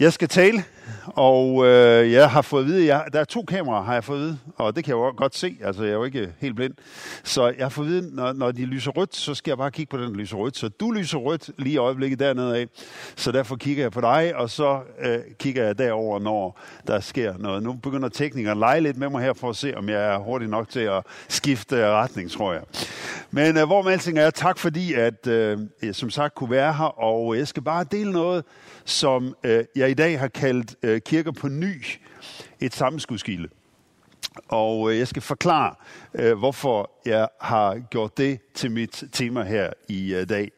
Jeg skal tale, og øh, jeg har fået at vide, jeg, der er to kameraer, har jeg fået at vide, og det kan jeg jo godt se, altså jeg er jo ikke helt blind. Så jeg har fået at vide, når, når de lyser rødt, så skal jeg bare kigge på den, der lyser rødt. Så du lyser rødt lige i øjeblikket dernede af, så derfor kigger jeg på dig, og så øh, kigger jeg derover, når der sker noget. Nu begynder teknikeren at lege lidt med mig her, for at se, om jeg er hurtig nok til at skifte øh, retning, tror jeg. Men øh, hvor med alting er, tak fordi, at øh, jeg som sagt kunne være her, og jeg skal bare dele noget, som øh, jeg i dag har kaldt øh, Øh, kirker på ny, et sammenskudskilde. Og øh, jeg skal forklare, øh, hvorfor jeg har gjort det til mit tema her i dag.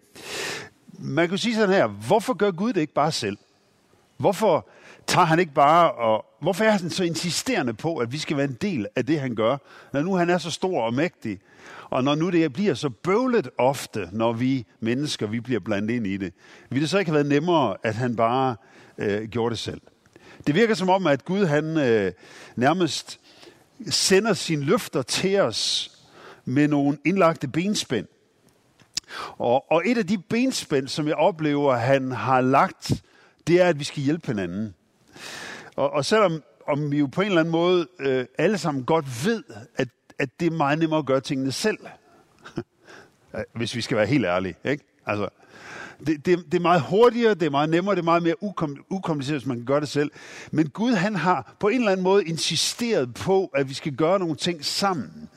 Man kan sige sådan her, hvorfor gør Gud det ikke bare selv? Hvorfor tager han ikke bare, og hvorfor er han så insisterende på, at vi skal være en del af det, han gør, når nu han er så stor og mægtig, og når nu det bliver så bøvlet ofte, når vi mennesker vi bliver blandet ind i det, ville det så ikke have været nemmere, at han bare øh, gjorde det selv? Det virker som om, at Gud han øh, nærmest sender sine løfter til os med nogle indlagte benspænd. Og, og et af de benspænd, som jeg oplever, han har lagt, det er, at vi skal hjælpe hinanden. Og, og selvom om vi jo på en eller anden måde øh, alle sammen godt ved, at, at det er meget nemmere at gøre tingene selv. Hvis vi skal være helt ærlige. Ikke? Altså, det, det, det er meget hurtigere, det er meget nemmere, det er meget mere ukom, ukompliceret, hvis man kan gøre det selv. Men Gud han har på en eller anden måde insisteret på, at vi skal gøre nogle ting sammen.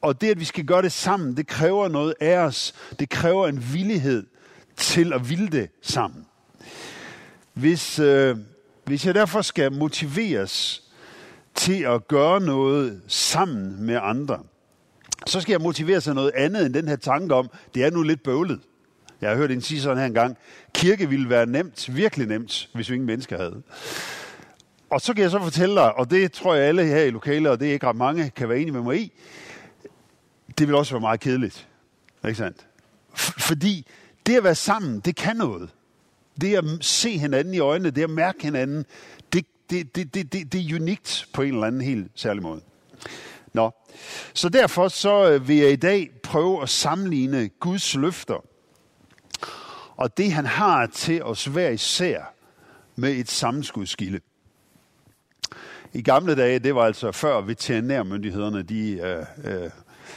Og det, at vi skal gøre det sammen, det kræver noget af os. Det kræver en villighed til at ville det sammen. Hvis, øh, hvis jeg derfor skal motiveres til at gøre noget sammen med andre, så skal jeg motiveres af noget andet end den her tanke om, det er nu lidt bøvlet. Jeg har hørt en sige sådan her engang, kirke ville være nemt, virkelig nemt, hvis vi ingen mennesker havde. Og så kan jeg så fortælle dig, og det tror jeg alle her i lokalet, og det er ikke ret mange, kan være enige med mig i, det vil også være meget kedeligt. Ikke sandt? Fordi det at være sammen, det kan noget. Det at se hinanden i øjnene, det at mærke hinanden, det, det, det, det, det, det er unikt på en eller anden helt særlig måde. Nå, så derfor så øh, vil jeg i dag prøve at sammenligne Guds løfter og det han har til os hver især med et sammenskudskilde. I gamle dage, det var altså før veterinærmyndighederne, de øh, øh,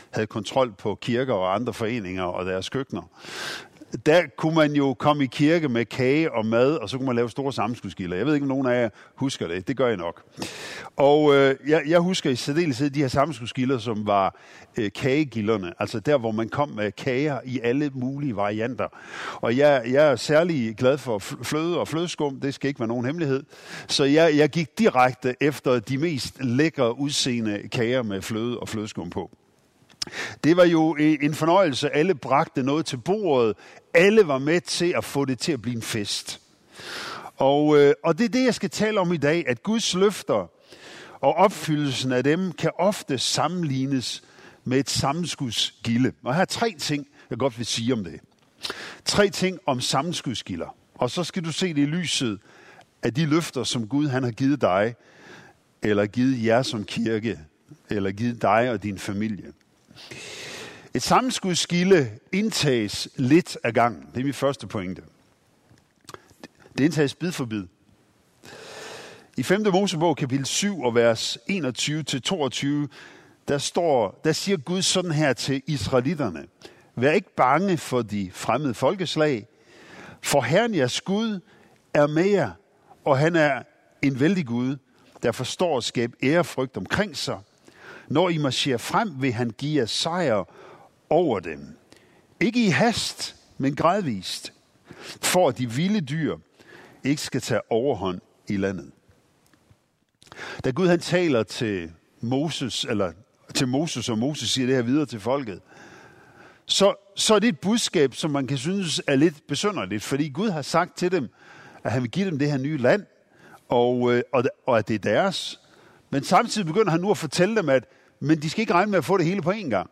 havde kontrol på kirker og andre foreninger og deres køkkener der kunne man jo komme i kirke med kage og mad, og så kunne man lave store sammenskudskilder. Jeg ved ikke, om nogen af jer husker det. Det gør jeg nok. Og øh, jeg, jeg husker i særdeleshed de her sammenskudskilder, som var øh, kagegilderne. Altså der, hvor man kom med kager i alle mulige varianter. Og jeg, jeg er særlig glad for fløde og flødeskum. Det skal ikke være nogen hemmelighed. Så jeg, jeg gik direkte efter de mest lækre udseende kager med fløde og flødeskum på. Det var jo en fornøjelse. Alle bragte noget til bordet. Alle var med til at få det til at blive en fest. Og, øh, og det er det, jeg skal tale om i dag, at Guds løfter og opfyldelsen af dem kan ofte sammenlignes med et sammenskudsgilde. Og her er tre ting, jeg godt vil sige om det. Tre ting om sammenskudsgilder. Og så skal du se det i lyset af de løfter, som Gud han har givet dig, eller givet jer som kirke, eller givet dig og din familie. Et sammenskudskilde indtages lidt af gangen. Det er min første pointe. Det indtages bid for bid. I 5. Mosebog kapitel 7 og vers 21-22, der, står, der siger Gud sådan her til israelitterne. Vær ikke bange for de fremmede folkeslag, for Herren jeres Gud er med jer, og han er en vældig Gud, der forstår at skabe ærefrygt omkring sig. Når I marcherer frem, vil han give jer sejr over dem. Ikke i hast, men gradvist, for at de vilde dyr ikke skal tage overhånd i landet. Da Gud han taler til Moses, eller til Moses, og Moses siger det her videre til folket, så, så er det et budskab, som man kan synes er lidt besynderligt, fordi Gud har sagt til dem, at han vil give dem det her nye land, og, øh, og, og at det er deres. Men samtidig begynder han nu at fortælle dem, at men de skal ikke regne med at få det hele på én gang.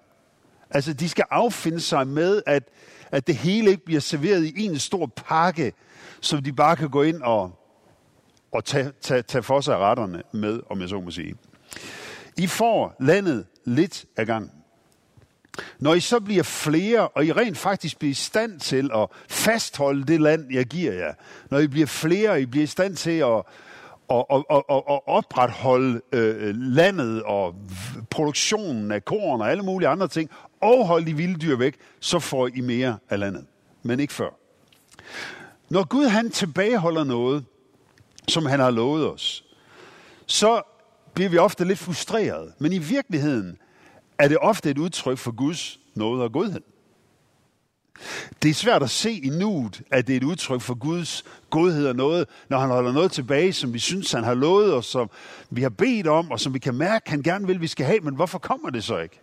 Altså, de skal affinde sig med, at, at det hele ikke bliver serveret i en stor pakke, som de bare kan gå ind og, og tage, tage, tage for sig retterne med, om jeg så må sige. I får landet lidt ad gang. Når I så bliver flere, og I rent faktisk bliver i stand til at fastholde det land, jeg giver jer, når I bliver flere, og I bliver i stand til at, og, og, og, at opretholde øh, landet og produktionen af korn og alle mulige andre ting, og holde de vilde dyr væk, så får I mere af landet. Men ikke før. Når Gud han tilbageholder noget, som han har lovet os, så bliver vi ofte lidt frustreret. Men i virkeligheden er det ofte et udtryk for Guds noget og godhed. Det er svært at se i nuet, at det er et udtryk for Guds godhed og noget, når han holder noget tilbage, som vi synes, han har lovet os, som vi har bedt om, og som vi kan mærke, han gerne vil, vi skal have, men hvorfor kommer det så ikke?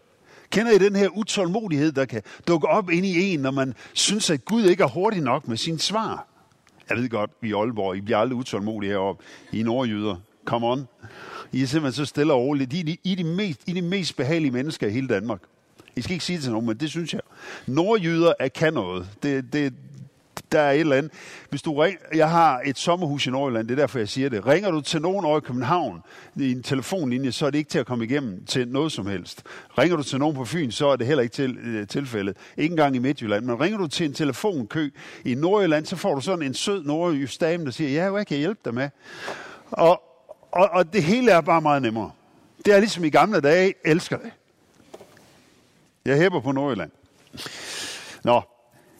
Kender I den her utålmodighed, der kan dukke op ind i en, når man synes, at Gud ikke er hurtig nok med sin svar? Jeg ved godt, vi i Aalborg, I bliver aldrig utålmodige heroppe. I er nordjyder. Come on. I er simpelthen så stille og roligt. I er, I, er de mest, I er de mest behagelige mennesker i hele Danmark. I skal ikke sige det til nogen, men det synes jeg. Nordjyder er kan noget. Det, det, der er et eller andet. Hvis du ring, jeg har et sommerhus i Nordjylland, det er derfor, jeg siger det. Ringer du til nogen over i København i en telefonlinje, så er det ikke til at komme igennem til noget som helst. Ringer du til nogen på Fyn, så er det heller ikke til, øh, tilfældet. Ikke engang i Midtjylland. Men ringer du til en telefonkø i Nordjylland, så får du sådan en sød nordjysk dame, der siger, ja, hvad kan jeg hjælpe dig med? Og, og, og det hele er bare meget nemmere. Det er ligesom i gamle dage, elsker det. Jeg hæber på Nordjylland. Nå,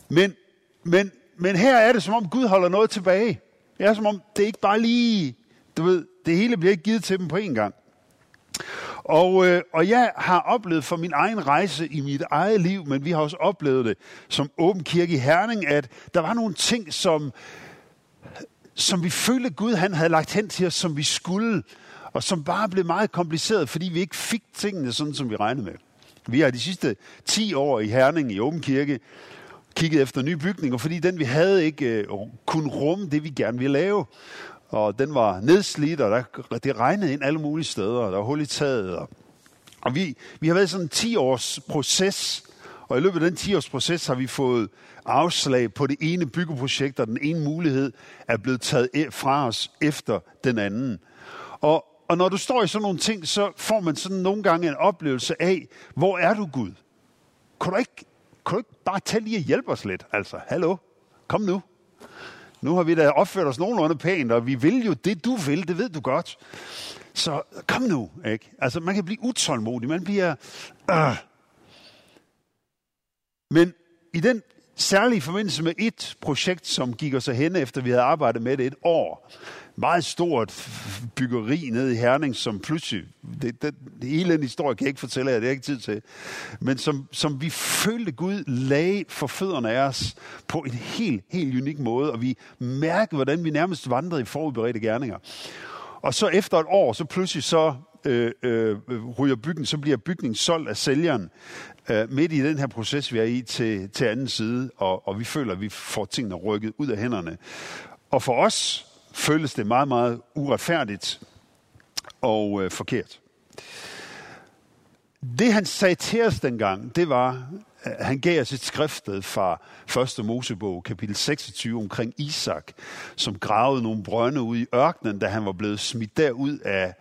men, men, men her er det, som om Gud holder noget tilbage. Det er som om, det er ikke bare lige, du ved, det hele bliver ikke givet til dem på en gang. Og, øh, og jeg har oplevet for min egen rejse i mit eget liv, men vi har også oplevet det som åben kirke i Herning, at der var nogle ting, som, som vi følte Gud han havde lagt hen til os, som vi skulle, og som bare blev meget kompliceret, fordi vi ikke fik tingene sådan, som vi regnede med. Vi har de sidste 10 år i Herning i Åben Kirke kigget efter nye bygninger, fordi den vi havde ikke øh, kunne rumme det, vi gerne ville lave. Og den var nedslidt, og der, det regnede ind alle mulige steder, og der var hul i taget. Og, og vi, vi har været sådan en 10-års proces, og i løbet af den 10-års proces har vi fået afslag på det ene byggeprojekt, og den ene mulighed er blevet taget e-, fra os efter den anden. Og, og når du står i sådan nogle ting, så får man sådan nogle gange en oplevelse af, hvor er du Gud? Kan du ikke, kan du ikke bare tage lige og hjælpe os lidt? Altså, hallo, kom nu. Nu har vi da opført os nogenlunde pænt, og vi vil jo det, du vil, det ved du godt. Så kom nu, ikke? Altså, man kan blive utålmodig, man bliver... Øh. Men i den særlige forbindelse med et projekt, som gik os hen efter vi havde arbejdet med det et år, meget stort byggeri nede i Herning, som pludselig, det, det, det hele den historie kan jeg ikke fortælle jer, det er ikke tid til, men som, som vi følte Gud lagde for fødderne af os på en helt, helt unik måde, og vi mærkede, hvordan vi nærmest vandrede i forudberedte gerninger. Og så efter et år, så pludselig så øh, øh, øh ryger bygningen, så bliver bygningen solgt af sælgeren øh, midt i den her proces, vi er i til, til anden side, og, og vi føler, at vi får tingene rykket ud af hænderne. Og for os føles det meget, meget uretfærdigt og øh, forkert. Det han sagde til os dengang, det var, at han gav os et skriftsted fra 1. Mosebog, kapitel 26, omkring Isak, som gravede nogle brønde ud i ørkenen, da han var blevet smidt derud af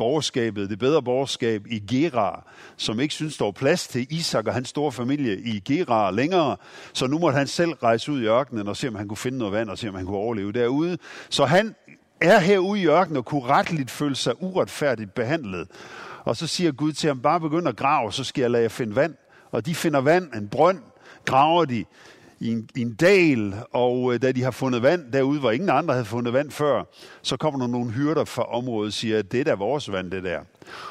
borgerskabet, det bedre borgerskab i Gerar, som ikke synes, der var plads til Isak og hans store familie i Gerar længere. Så nu måtte han selv rejse ud i ørkenen og se, om han kunne finde noget vand og se, om han kunne overleve derude. Så han er herude i ørkenen og kunne retligt føle sig uretfærdigt behandlet. Og så siger Gud til ham, bare begynd at grave, så skal jeg lade jer finde vand. Og de finder vand, en brønd, graver de i en, i en dal, og øh, da de har fundet vand derude, hvor ingen andre havde fundet vand før, så kommer der nogle hyrder fra området og siger, det er da vores vand, det der.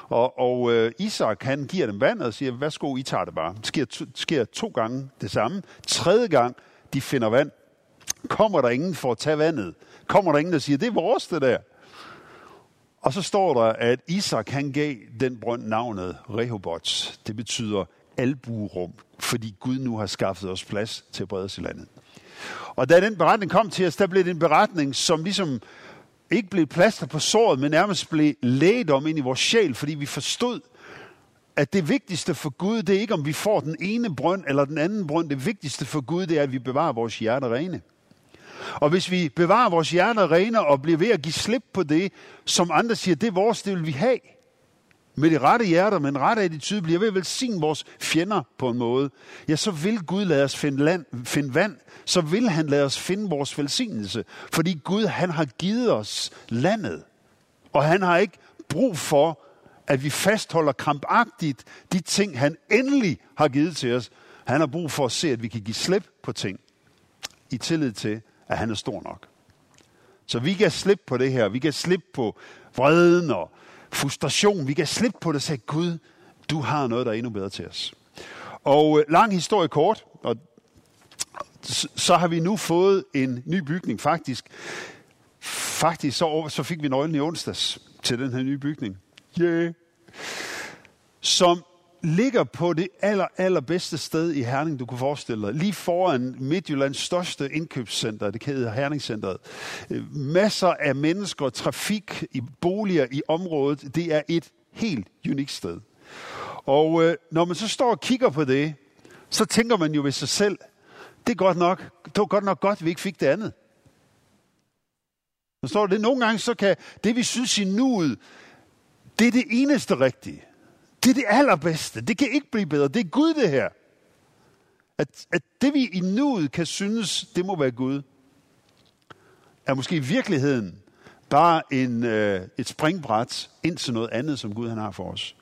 Og, og øh, Isak, han giver dem vand og siger, værsgo, I tager det bare. Det sker, to, sker to gange det samme. Tredje gang, de finder vand, kommer der ingen for at tage vandet. Kommer der ingen, der siger, det er vores, det der. Og så står der, at Isak han gav den brønd navnet Rehobots. Det betyder albuerum, fordi Gud nu har skaffet os plads til at brede os i landet. Og da den beretning kom til os, der blev det en beretning, som ligesom ikke blev plaster på såret, men nærmest blev læget om ind i vores sjæl, fordi vi forstod, at det vigtigste for Gud, det er ikke, om vi får den ene brønd eller den anden brønd. Det vigtigste for Gud, det er, at vi bevarer vores hjerter rene. Og hvis vi bevarer vores hjerter rene og bliver ved at give slip på det, som andre siger, det er vores, det vil vi have med de rette hjerter, med en rette attitude, bliver ved at velsigne vores fjender på en måde, ja, så vil Gud lade os finde, land, finde vand, så vil han lade os finde vores velsignelse. Fordi Gud, han har givet os landet. Og han har ikke brug for, at vi fastholder krampagtigt de ting, han endelig har givet til os. Han har brug for at se, at vi kan give slip på ting i tillid til, at han er stor nok. Så vi kan slippe på det her. Vi kan slippe på vreden og frustration. Vi kan slippe på det og sige, Gud, du har noget, der er endnu bedre til os. Og øh, lang historie kort, og så har vi nu fået en ny bygning. Faktisk, faktisk så, så fik vi nøglen i onsdags til den her nye bygning. Yeah. Som ligger på det aller, allerbedste sted i Herning, du kunne forestille dig. Lige foran Midtjyllands største indkøbscenter, det hedder Herningcenteret. Øh, masser af mennesker, trafik i boliger i området. Det er et helt unikt sted. Og øh, når man så står og kigger på det, så tænker man jo ved sig selv, det er godt nok, det var godt nok godt, at vi ikke fik det andet. Så står det, nogle gange så kan det, vi synes i nuet, det er det eneste rigtige. Det er det allerbedste. Det kan ikke blive bedre. Det er Gud, det her. At, at det, vi i nuet kan synes, det må være Gud, er måske i virkeligheden bare en, øh, et springbræt ind til noget andet, som Gud han har for os.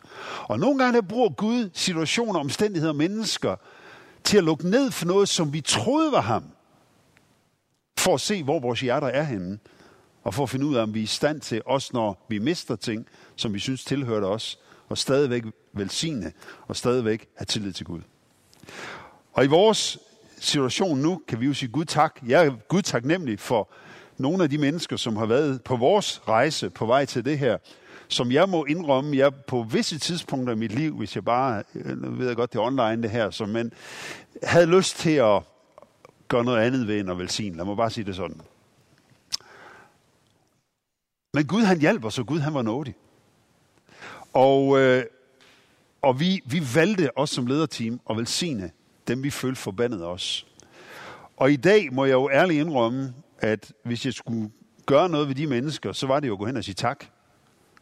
Og nogle gange bruger Gud situationer, omstændigheder og mennesker til at lukke ned for noget, som vi troede var ham, for at se, hvor vores hjerter er henne, og for at finde ud af, om vi er i stand til, også når vi mister ting, som vi synes tilhørte os, og stadigvæk velsigne, og stadigvæk have tillid til Gud. Og i vores situation nu, kan vi jo sige Gud tak. Jeg er Gud taknemmelig for nogle af de mennesker, som har været på vores rejse på vej til det her, som jeg må indrømme, jeg på visse tidspunkter i mit liv, hvis jeg bare, øh, nu ved jeg godt, det er online det her, som men havde lyst til at gøre noget andet ved end at velsigne. Lad mig bare sige det sådan. Men Gud han hjalp os, og Gud han var nådig. Og, øh, og vi, vi valgte os som lederteam at velsigne dem, vi følte forbandet os. Og i dag må jeg jo ærligt indrømme, at hvis jeg skulle gøre noget ved de mennesker, så var det jo at gå hen og sige tak.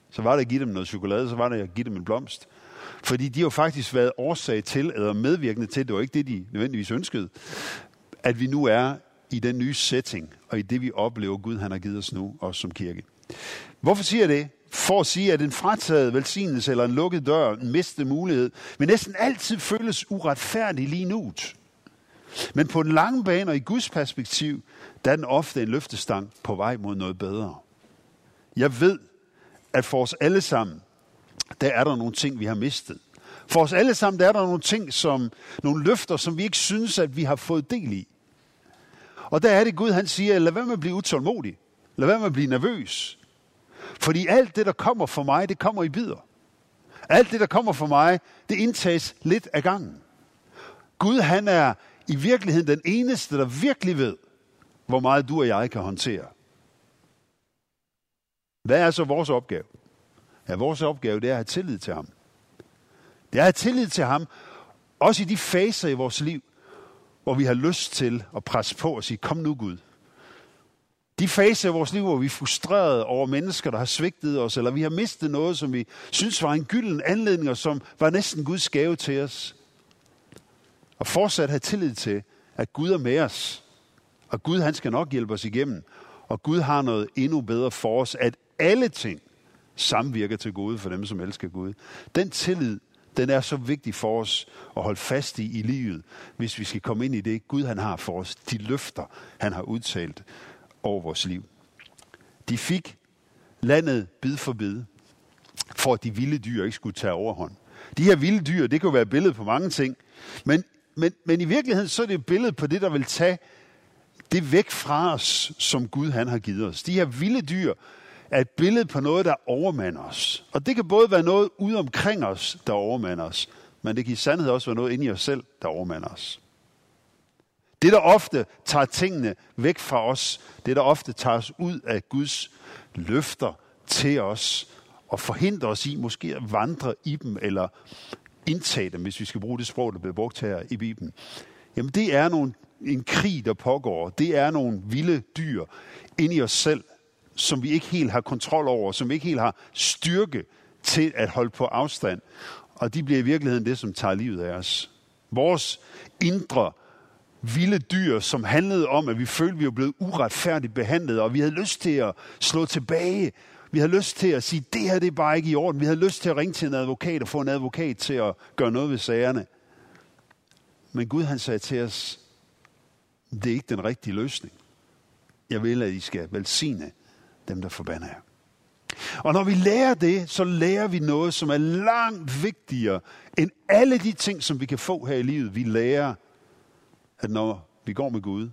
Så var det at give dem noget chokolade, så var det at give dem en blomst. Fordi de har faktisk været årsag til, eller medvirkende til, det var ikke det, de nødvendigvis ønskede, at vi nu er i den nye setting, og i det, vi oplever, Gud han har givet os nu, også som kirke. Hvorfor siger jeg det? For at sige, at en frataget velsignelse eller en lukket dør, en mistet mulighed, vil næsten altid føles uretfærdig lige nu. Men på den lange bane og i Guds perspektiv, der er den ofte en løftestang på vej mod noget bedre. Jeg ved, at for os alle sammen, der er der nogle ting, vi har mistet. For os alle sammen, der er der nogle ting, som, nogle løfter, som vi ikke synes, at vi har fået del i. Og der er det Gud, han siger, lad være med at blive utålmodig. Lad være med at blive nervøs. Fordi alt det, der kommer for mig, det kommer i bidder. Alt det, der kommer for mig, det indtages lidt af gangen. Gud, han er i virkeligheden den eneste, der virkelig ved, hvor meget du og jeg kan håndtere. Hvad er så vores opgave? Ja, vores opgave, det er at have tillid til ham. Det er at have tillid til ham, også i de faser i vores liv, hvor vi har lyst til at presse på og sige, kom nu Gud, de faser i vores liv, hvor vi er frustrerede over mennesker, der har svigtet os, eller vi har mistet noget, som vi synes var en gylden anledning, og som var næsten Guds gave til os. Og fortsat have tillid til, at Gud er med os, og Gud han skal nok hjælpe os igennem, og Gud har noget endnu bedre for os, at alle ting samvirker til gode for dem, som elsker Gud. Den tillid, den er så vigtig for os at holde fast i i livet, hvis vi skal komme ind i det, Gud han har for os, de løfter, han har udtalt over vores liv. De fik landet bid for bid, for at de vilde dyr ikke skulle tage overhånd. De her vilde dyr, det kan jo være et billede på mange ting, men, men, men i virkeligheden så er det et billede på det, der vil tage det væk fra os, som Gud han har givet os. De her vilde dyr er et billede på noget, der overmander os. Og det kan både være noget ude omkring os, der overmander os, men det kan i sandhed også være noget inde i os selv, der overmander os. Det, der ofte tager tingene væk fra os, det, der ofte tager os ud af Guds løfter til os, og forhindrer os i måske at vandre i dem, eller indtage dem, hvis vi skal bruge det sprog, der bliver brugt her i Bibelen. Jamen det er nogle, en krig, der pågår. Det er nogle vilde dyr ind i os selv, som vi ikke helt har kontrol over, som vi ikke helt har styrke til at holde på afstand. Og de bliver i virkeligheden det, som tager livet af os. Vores indre vilde dyr, som handlede om, at vi følte, at vi var blevet uretfærdigt behandlet, og vi havde lyst til at slå tilbage. Vi havde lyst til at sige, det her det er bare ikke i orden. Vi havde lyst til at ringe til en advokat og få en advokat til at gøre noget ved sagerne. Men Gud han sagde til os, det er ikke den rigtige løsning. Jeg vil, at I skal velsigne dem, der forbander jer. Og når vi lærer det, så lærer vi noget, som er langt vigtigere end alle de ting, som vi kan få her i livet. Vi lærer, at når vi går med Gud,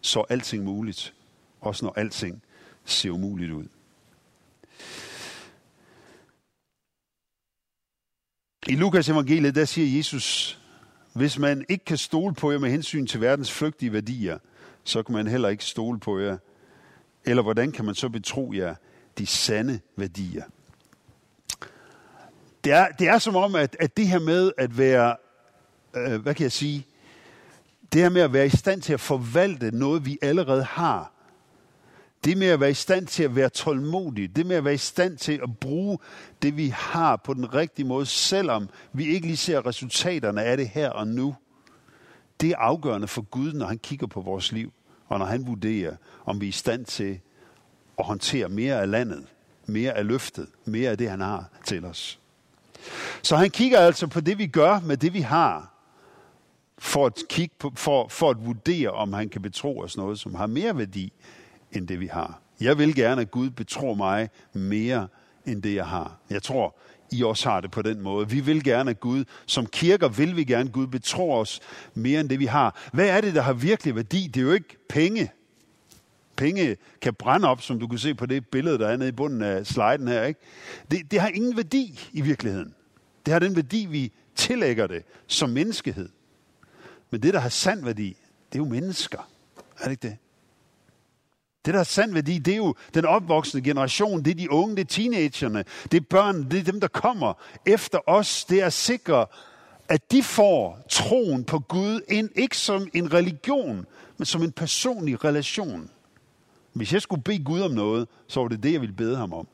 så er alting muligt. Også når alting ser umuligt ud. I Lukas evangeliet, der siger Jesus, hvis man ikke kan stole på jer med hensyn til verdens flygtige værdier, så kan man heller ikke stole på jer. Eller hvordan kan man så betro jer de sande værdier? Det er, det er som om, at, at det her med at være, øh, hvad kan jeg sige, det her med at være i stand til at forvalte noget, vi allerede har, det med at være i stand til at være tålmodig, det med at være i stand til at bruge det, vi har på den rigtige måde, selvom vi ikke lige ser resultaterne af det her og nu, det er afgørende for Gud, når han kigger på vores liv, og når han vurderer, om vi er i stand til at håndtere mere af landet, mere af løftet, mere af det, han har til os. Så han kigger altså på det, vi gør med det, vi har, for at, kigge på, for, for at vurdere, om han kan betro os noget, som har mere værdi end det, vi har. Jeg vil gerne, at Gud betror mig mere end det, jeg har. Jeg tror, I også har det på den måde. Vi vil gerne, at Gud, som kirker vil vi gerne, at Gud betror os mere end det, vi har. Hvad er det, der har virkelig værdi? Det er jo ikke penge. Penge kan brænde op, som du kan se på det billede, der er nede i bunden af sliden her. Ikke? Det, det har ingen værdi i virkeligheden. Det har den værdi, vi tillægger det som menneskehed. Men det, der har sand værdi, det er jo mennesker. Er det ikke det? Det, der har sand værdi, det er jo den opvoksende generation, det er de unge, det er teenagerne, det er børn, det er dem, der kommer efter os. Det er at sikre, at de får troen på Gud ind, ikke som en religion, men som en personlig relation. Hvis jeg skulle bede Gud om noget, så var det det, jeg ville bede ham om.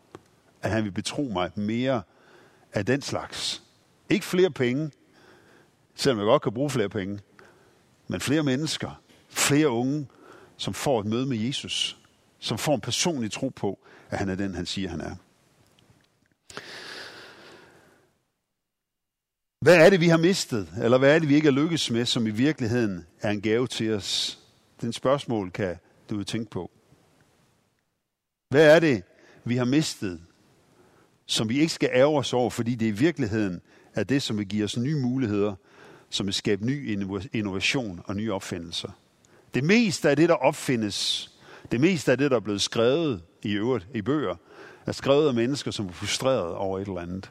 At han ville betro mig mere af den slags. Ikke flere penge, selvom jeg godt kan bruge flere penge, men flere mennesker, flere unge, som får et møde med Jesus, som får en personlig tro på, at han er den, han siger, han er. Hvad er det, vi har mistet? Eller hvad er det, vi ikke er lykkes med, som i virkeligheden er en gave til os? Den spørgsmål kan du jo tænke på. Hvad er det, vi har mistet, som vi ikke skal ære os over, fordi det i virkeligheden er det, som vil give os nye muligheder, som vil skabe ny innovation og nye opfindelser. Det meste af det, der opfindes, det meste af det, der er blevet skrevet i øvrigt i bøger, er skrevet af mennesker, som er frustreret over et eller andet.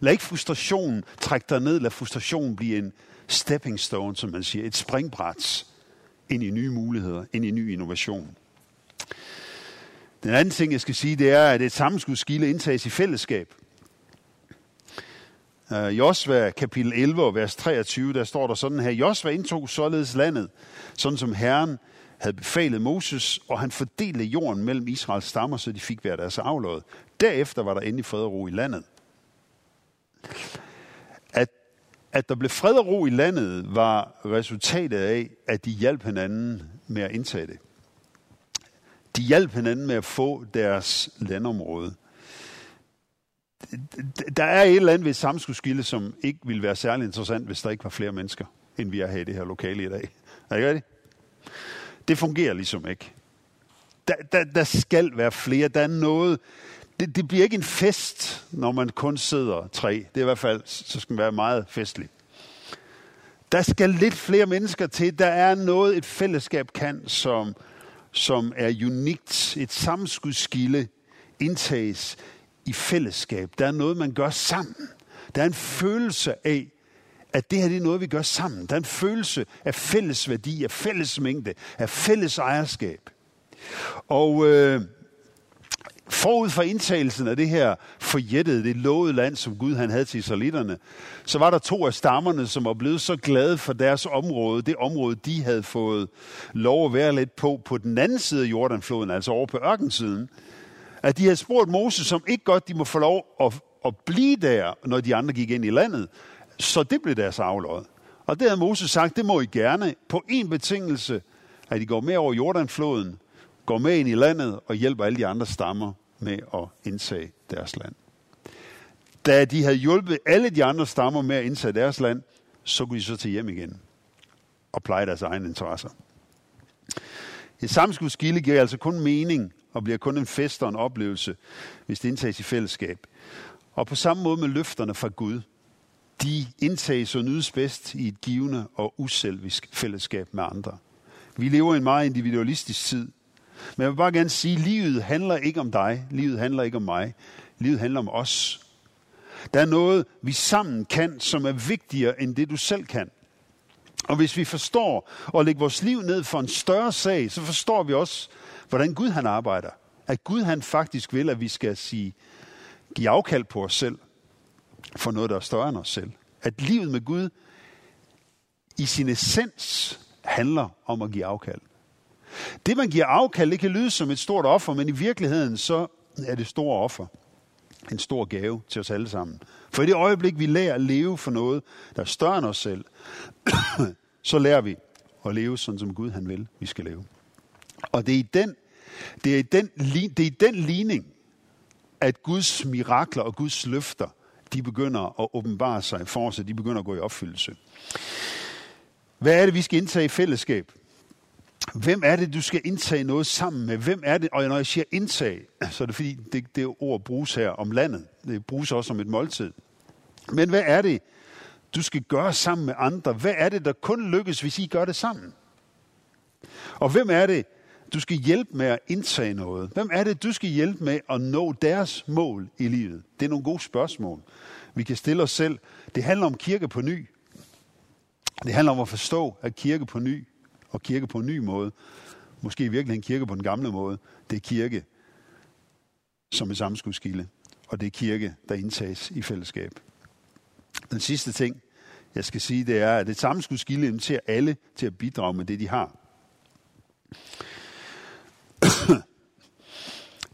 Lad ikke frustrationen trække dig ned. Lad frustrationen blive en stepping stone, som man siger. Et springbræt ind i nye muligheder, ind i ny innovation. Den anden ting, jeg skal sige, det er, at et sammenskudskilde indtages i fællesskab. Uh, Josva kapitel 11, vers 23, der står der sådan her. Josva indtog således landet, sådan som Herren havde befalet Moses, og han fordelte jorden mellem Israels stammer, så de fik hver deres aflod. Derefter var der endelig fred og ro i landet. At, at der blev fred og ro i landet, var resultatet af, at de hjalp hinanden med at indtage det. De hjalp hinanden med at få deres landområde. Der er et eller andet ved samskudskilde, som ikke ville være særlig interessant, hvis der ikke var flere mennesker, end vi er her i det her lokale i dag. Er det ikke rigtigt? Det fungerer ligesom ikke. Der, der, der skal være flere. Der er noget... Det, det bliver ikke en fest, når man kun sidder tre. Det er i hvert fald, så skal man være meget festlig. Der skal lidt flere mennesker til. Der er noget, et fællesskab kan, som, som er unikt. Et samskudskilde indtages i fællesskab. Der er noget, man gør sammen. Der er en følelse af, at det her det er noget, vi gør sammen. Der er en følelse af fælles værdi, af fælles mængde, af fælles ejerskab. Og øh, forud for indtagelsen af det her forjættede, det lovede land, som Gud han havde til israelitterne, så var der to af stammerne, som var blevet så glade for deres område, det område, de havde fået lov at være lidt på, på den anden side af Jordanfloden, altså over på ørkensiden, at de havde spurgt Moses, som ikke godt de må få lov at, at blive der, når de andre gik ind i landet. Så det blev deres aflod. Og det havde Moses sagt, det må I gerne, på en betingelse, at I går med over Jordanfloden, går med ind i landet og hjælper alle de andre stammer med at indtage deres land. Da de havde hjulpet alle de andre stammer med at indtage deres land, så kunne de så til hjem igen og pleje deres egne interesser. Et samskudskilde giver altså kun mening og bliver kun en fest og en oplevelse, hvis det indtages i fællesskab. Og på samme måde med løfterne fra Gud. De indtages og nydes bedst i et givende og uselvisk fællesskab med andre. Vi lever i en meget individualistisk tid. Men jeg vil bare gerne sige, at livet handler ikke om dig. Livet handler ikke om mig. Livet handler om os. Der er noget, vi sammen kan, som er vigtigere end det, du selv kan. Og hvis vi forstår at lægge vores liv ned for en større sag, så forstår vi også, hvordan Gud han arbejder. At Gud han faktisk vil, at vi skal sige, give afkald på os selv for noget, der er større end os selv. At livet med Gud i sin essens handler om at give afkald. Det, man giver afkald, det kan lyde som et stort offer, men i virkeligheden så er det store offer en stor gave til os alle sammen. For i det øjeblik, vi lærer at leve for noget, der er større end os selv, så lærer vi at leve sådan, som Gud han vil, vi skal leve. Og det er i den, det er i den, det er i den ligning, at Guds mirakler og Guds løfter, de begynder at åbenbare sig for os, de begynder at gå i opfyldelse. Hvad er det, vi skal indtage i fællesskab? Hvem er det, du skal indtage noget sammen med? Hvem er det? Og når jeg siger indtage, så er det fordi, det, det ord bruges her om landet. Det bruges også som et måltid. Men hvad er det, du skal gøre sammen med andre? Hvad er det, der kun lykkes, hvis I gør det sammen? Og hvem er det, du skal hjælpe med at indtage noget? Hvem er det, du skal hjælpe med at nå deres mål i livet? Det er nogle gode spørgsmål, vi kan stille os selv. Det handler om kirke på ny. Det handler om at forstå, at kirke på ny og kirke på en ny måde, måske i virkeligheden kirke på den gamle måde, det er kirke som et sammenskudskilde, og det er kirke, der indtages i fællesskab. Den sidste ting, jeg skal sige, det er, at et sammenskudskilde inviterer alle til at bidrage med det, de har.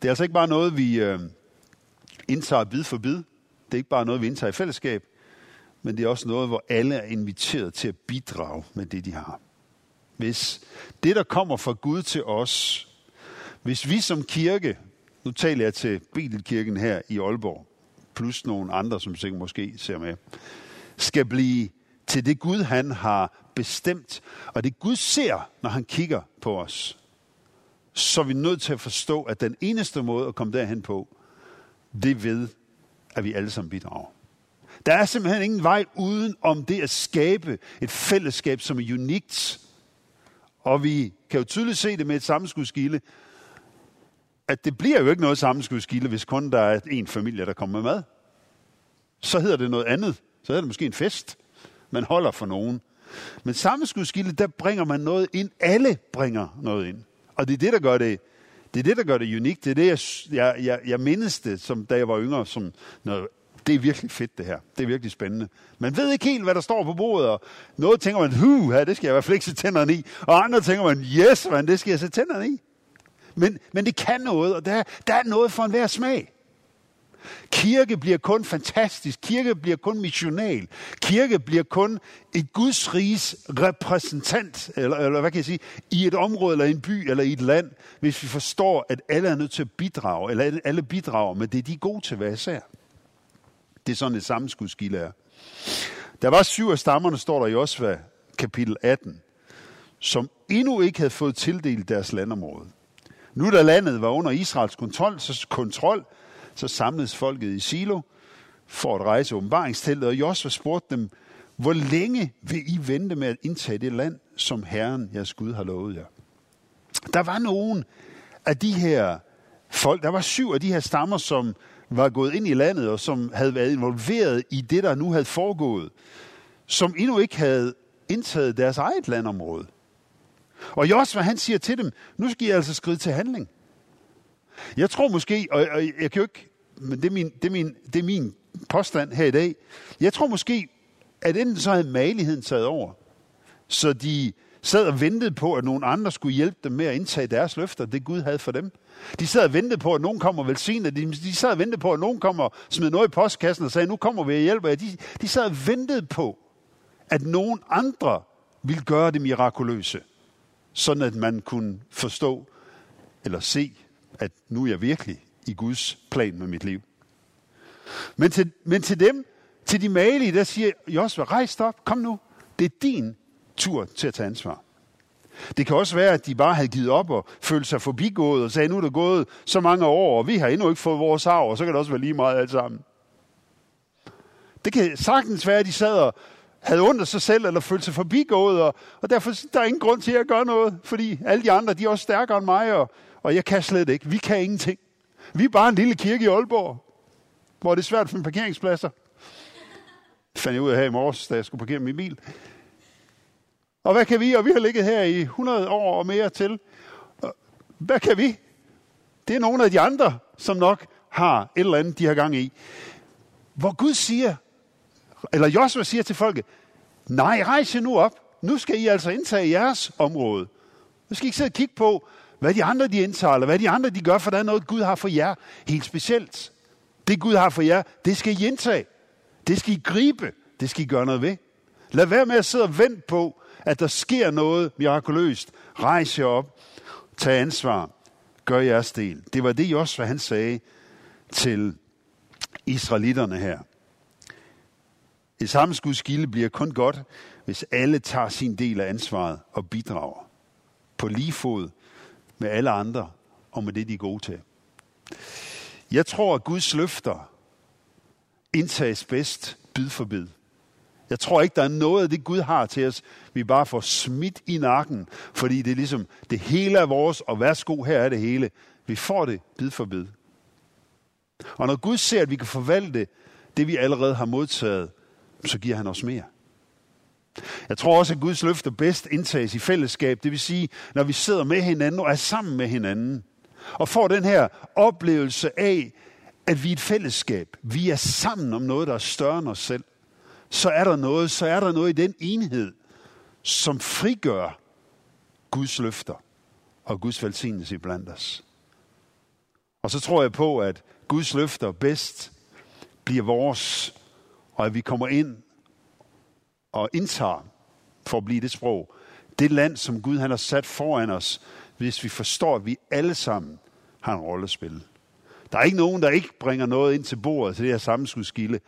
Det er altså ikke bare noget, vi øh, indtager bid for bid. Det er ikke bare noget, vi indtager i fællesskab, men det er også noget, hvor alle er inviteret til at bidrage med det, de har. Hvis det, der kommer fra Gud til os, hvis vi som kirke, nu taler jeg til Bibelkirken her i Aalborg, plus nogle andre, som sikkert måske ser med, skal blive til det Gud, han har bestemt, og det Gud ser, når han kigger på os, så er vi nødt til at forstå, at den eneste måde at komme derhen på, det ved, at vi alle sammen bidrager. Der er simpelthen ingen vej uden om det at skabe et fællesskab, som er unikt, og vi kan jo tydeligt se det med et sammenskudskilde, at det bliver jo ikke noget sammenskudskilde, hvis kun der er en familie, der kommer med mad. Så hedder det noget andet. Så hedder det måske en fest, man holder for nogen. Men sammenskudskilde, der bringer man noget ind. Alle bringer noget ind. Og det er det, der gør det, det er det, der gør det unikt. Det er det, jeg, jeg, jeg, jeg mindes det, som, da jeg var yngre, som noget det er virkelig fedt det her. Det er virkelig spændende. Man ved ikke helt, hvad der står på bordet, og noget tænker man, huh, det skal jeg i hvert fald ikke sætte tænderne i. Og andre tænker man, yes, man, det skal jeg sætte tænderne i. Men, men det kan noget, og der, der er noget for enhver smag. Kirke bliver kun fantastisk. Kirke bliver kun missional. Kirke bliver kun et Guds riges repræsentant, eller, eller hvad kan jeg sige, i et område, eller en by, eller i et land, hvis vi forstår, at alle er nødt til at bidrage, eller alle bidrager med det, de er gode til hver især. Det er sådan et sammenskudskilde er. Der var syv af stammerne, står der i Osva kapitel 18, som endnu ikke havde fået tildelt deres landområde. Nu da landet var under Israels kontrol, så, kontrol, så samledes folket i Silo for at rejse åbenbaringsteltet, og Josua spurgte dem, hvor længe vil I vente med at indtage det land, som Herren, jeres Gud, har lovet jer? Der var nogen af de her folk, der var syv af de her stammer, som var gået ind i landet, og som havde været involveret i det, der nu havde foregået, som endnu ikke havde indtaget deres eget landområde. Og Josva, han siger til dem, nu skal I altså skride til handling. Jeg tror måske, og jeg kan jo ikke, men det er min, det er min, det er min påstand her i dag, jeg tror måske, at enten så havde maligheden taget over, så de sad og ventede på, at nogen andre skulle hjælpe dem med at indtage deres løfter, det Gud havde for dem. De sad og ventede på, at nogen kommer og velsigne. De, de sad og ventede på, at nogen kommer og smed noget i postkassen og sagde, nu kommer vi og hjælper jer. De, de sad og ventede på, at nogen andre ville gøre det mirakuløse, sådan at man kunne forstå eller se, at nu er jeg virkelig i Guds plan med mit liv. Men til, men til dem, til de malige, der siger Josva, rejs op, kom nu. Det er din tur til at tage ansvar. Det kan også være, at de bare havde givet op og følt sig forbigået og sagde, nu er det gået så mange år, og vi har endnu ikke fået vores arv, og så kan det også være lige meget alt sammen. Det kan sagtens være, at de sad og havde ondt af sig selv, eller følte sig forbigået, og, og derfor der er ingen grund til at gøre noget, fordi alle de andre, de er også stærkere end mig, og, og jeg kan slet ikke. Vi kan ingenting. Vi er bare en lille kirke i Aalborg, hvor det er svært at finde parkeringspladser. Det fandt jeg ud af her i morges, da jeg skulle parkere min bil. Og hvad kan vi? Og vi har ligget her i 100 år og mere til. Hvad kan vi? Det er nogle af de andre, som nok har et eller andet, de har gang i. Hvor Gud siger, eller Josua siger til folket, nej, rejs jer nu op. Nu skal I altså indtage jeres område. Nu skal I ikke sidde og kigge på, hvad de andre de indtager, eller hvad de andre de gør, for der er noget, Gud har for jer helt specielt. Det Gud har for jer, det skal I indtage. Det skal I gribe. Det skal I gøre noget ved. Lad være med at sidde og vente på, at der sker noget mirakuløst. Rejs jer op. Tag ansvar. Gør jeres del. Det var det Josua han sagde til israelitterne her. Det samme skudskilde bliver kun godt, hvis alle tager sin del af ansvaret og bidrager. På lige fod med alle andre og med det, de er gode til. Jeg tror, at Guds løfter indtages bedst bid for bid. Jeg tror ikke, der er noget af det, Gud har til os, vi bare får smidt i nakken, fordi det er ligesom, det hele er vores, og værsgo, her er det hele. Vi får det bid for bid. Og når Gud ser, at vi kan forvalte det, vi allerede har modtaget, så giver han os mere. Jeg tror også, at Guds løfter bedst indtages i fællesskab. Det vil sige, når vi sidder med hinanden og er sammen med hinanden. Og får den her oplevelse af, at vi er et fællesskab. Vi er sammen om noget, der er større end os selv. Så er der noget, så er der noget i den enhed, som frigør Guds løfter og Guds velsignelse blandt os. Og så tror jeg på, at Guds løfter bedst bliver vores, og at vi kommer ind og indtager, for at blive det sprog, det land, som Gud han har sat foran os, hvis vi forstår, at vi alle sammen har en rolle at spille. Der er ikke nogen, der ikke bringer noget ind til bordet til det her sammenskudskilde.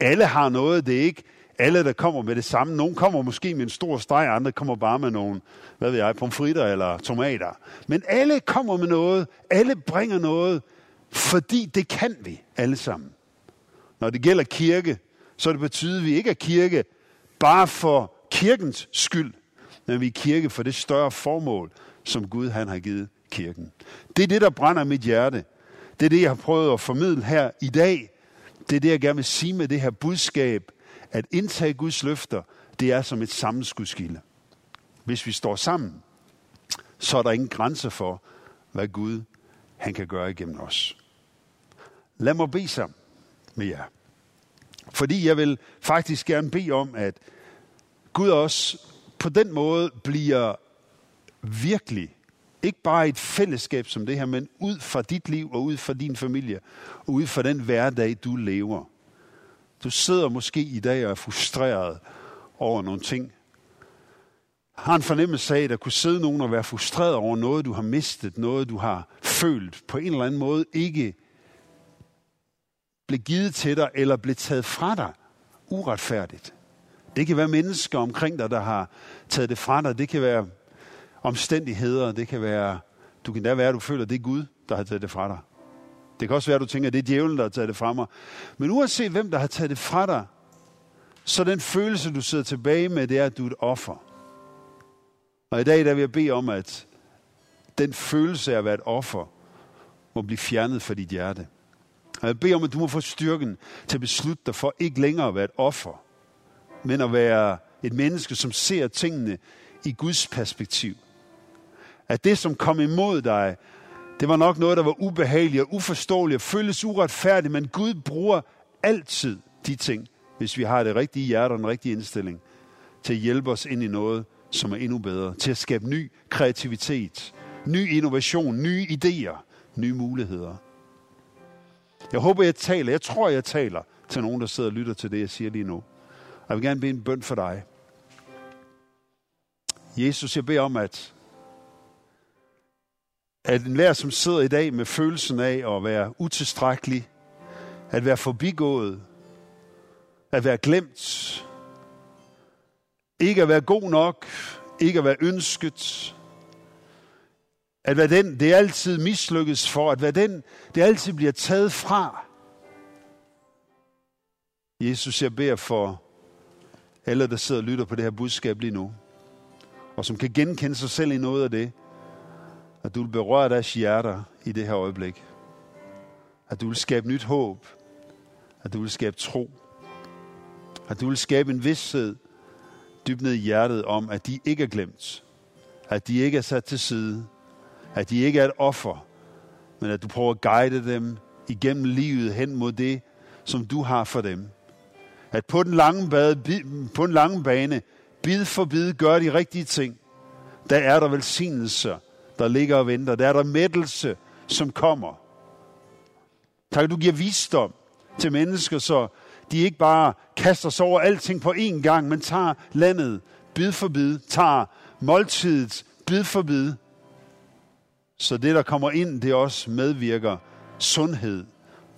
Alle har noget, det er ikke alle, der kommer med det samme. Nogle kommer måske med en stor streg, andre kommer bare med nogle, hvad ved jeg, pomfritter eller tomater. Men alle kommer med noget, alle bringer noget, fordi det kan vi alle sammen. Når det gælder kirke, så det betyder, at vi ikke er kirke bare for kirkens skyld, men vi er kirke for det større formål, som Gud han har givet kirken. Det er det, der brænder mit hjerte. Det er det, jeg har prøvet at formidle her i dag. Det er det, jeg gerne vil sige med det her budskab, at indtage Guds løfter, det er som et sammenskudskilde. Hvis vi står sammen, så er der ingen grænse for, hvad Gud han kan gøre igennem os. Lad mig bede sammen med jer. Fordi jeg vil faktisk gerne bede om, at Gud også på den måde bliver virkelig, ikke bare et fællesskab som det her, men ud fra dit liv og ud fra din familie, og ud fra den hverdag, du lever. Du sidder måske i dag og er frustreret over nogle ting. Har en fornemmelse af, at der kunne sidde nogen og være frustreret over noget, du har mistet, noget, du har følt, på en eller anden måde ikke blev givet til dig eller blev taget fra dig uretfærdigt. Det kan være mennesker omkring dig, der har taget det fra dig. Det kan være omstændigheder. Det kan være, du kan da være, at du føler, at det er Gud, der har taget det fra dig. Det kan også være, at du tænker, at det er djævlen, der har taget det fra mig. Men uanset hvem, der har taget det fra dig, så den følelse, du sidder tilbage med, det er, at du er et offer. Og i dag der vil jeg bede om, at den følelse af at være et offer, må blive fjernet fra dit hjerte. Og jeg beder om, at du må få styrken til at beslutte dig for ikke længere at være et offer, men at være et menneske, som ser tingene i Guds perspektiv. At det, som kom imod dig, det var nok noget, der var ubehageligt og uforståeligt og føles uretfærdigt, men Gud bruger altid de ting, hvis vi har det rigtige hjerte og den rigtige indstilling, til at hjælpe os ind i noget, som er endnu bedre, til at skabe ny kreativitet, ny innovation, nye idéer, nye muligheder. Jeg håber, jeg taler, jeg tror, jeg taler til nogen, der sidder og lytter til det, jeg siger lige nu. Jeg vil gerne bede en bøn for dig. Jesus, jeg beder om, at, at en lærer, som sidder i dag med følelsen af at være utilstrækkelig, at være forbigået, at være glemt, ikke at være god nok, ikke at være ønsket, at være den, det altid mislykkes for, at være den, det altid bliver taget fra. Jesus, jeg beder for alle, der sidder og lytter på det her budskab lige nu, og som kan genkende sig selv i noget af det, at du vil berøre deres hjerter i det her øjeblik. At du vil skabe nyt håb. At du vil skabe tro. At du vil skabe en vidshed dybt ned i hjertet om, at de ikke er glemt. At de ikke er sat til side. At de ikke er et offer. Men at du prøver at guide dem igennem livet hen mod det, som du har for dem. At på den lange, bade, på den lange bane, bid for bid, gør de rigtige ting. Der er der velsignelser, der ligger og venter. Der er der mættelse, som kommer. Tak, du giver visdom til mennesker, så de ikke bare kaster sig over alting på én gang, men tager landet bid for bid, tager måltidet bid for bid. Så det, der kommer ind, det også medvirker sundhed,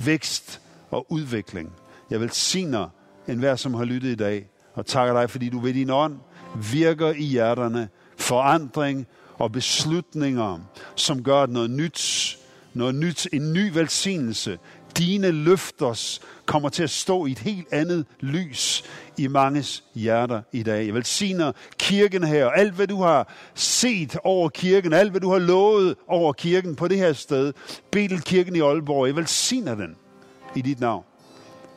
vækst og udvikling. Jeg velsigner enhver, som har lyttet i dag, og takker dig, fordi du ved din ånd virker i hjerterne, forandring og beslutninger, som gør noget nyt, noget nyt, en ny velsignelse. Dine løfters kommer til at stå i et helt andet lys i manges hjerter i dag. Jeg velsigner kirken her, og alt hvad du har set over kirken, alt hvad du har lovet over kirken på det her sted, Betelkirken i Aalborg, jeg velsigner den i dit navn.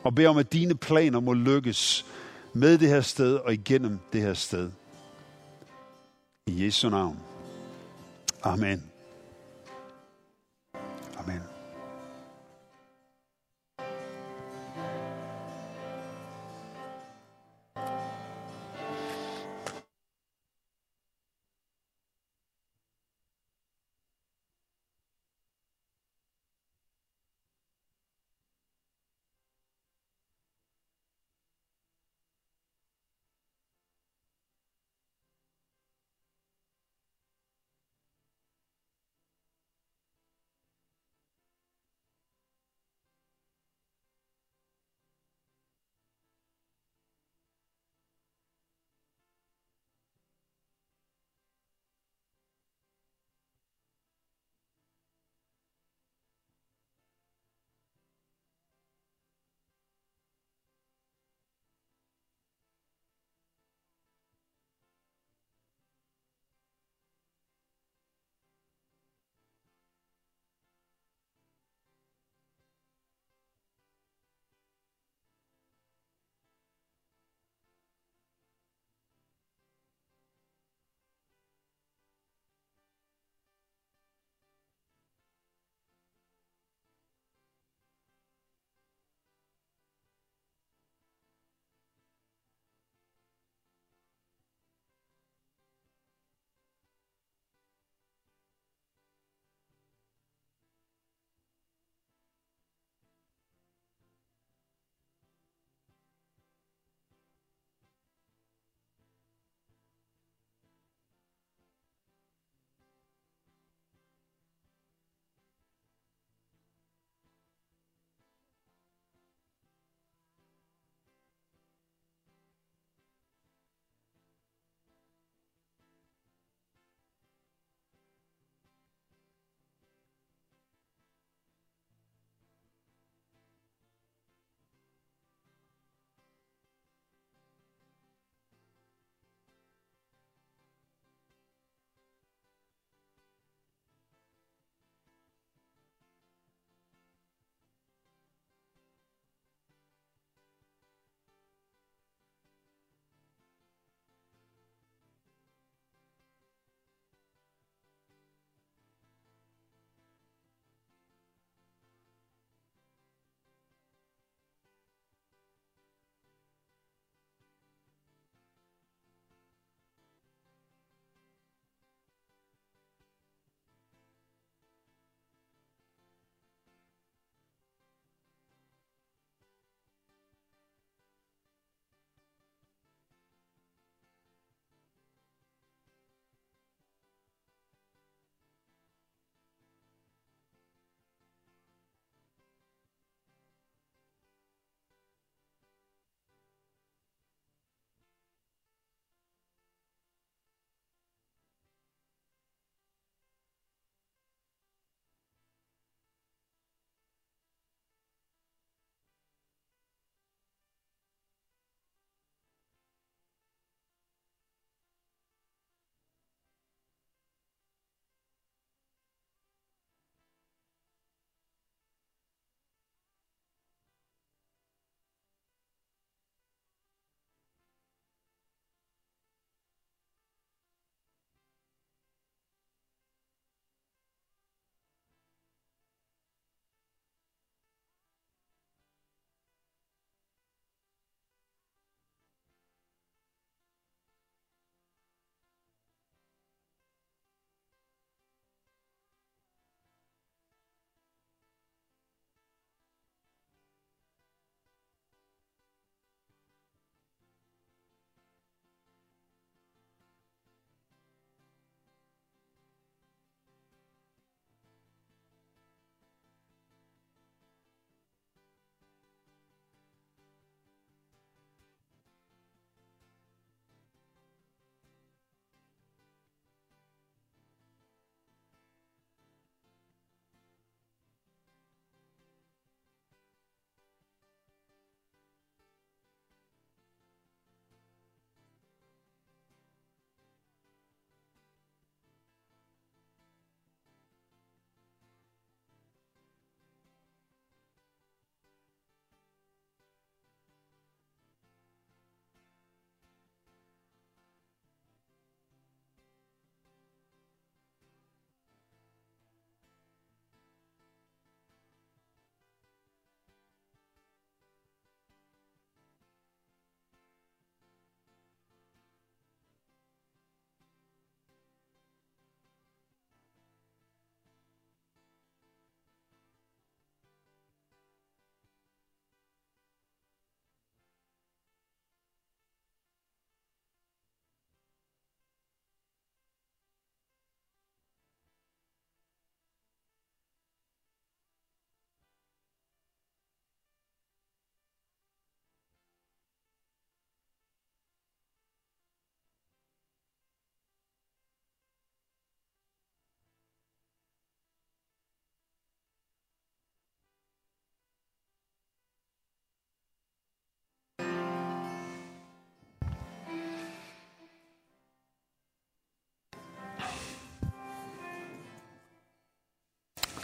Og beder om, at dine planer må lykkes med det her sted og igennem det her sted. I Jesu navn. Amen.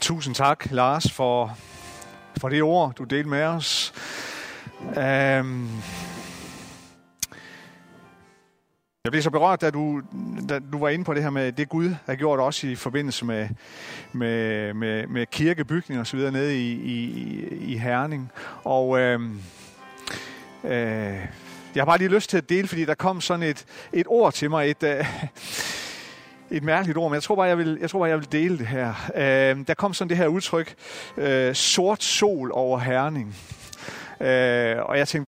Tusind tak, Lars, for, for det ord, du delte med os. Um, jeg blev så berørt, da du, da du var inde på det her med det Gud har gjort også i forbindelse med, med, med, med kirkebygning og så videre nede i, i, i Herning. Og øhm, øh, jeg har bare lige lyst til at dele, fordi der kom sådan et, et ord til mig, et, øh, et mærkeligt ord, men jeg tror bare, jeg vil, jeg tror bare, jeg vil dele det her. Øh, der kom sådan det her udtryk, øh, sort sol over Herning. Øh, og jeg tænkte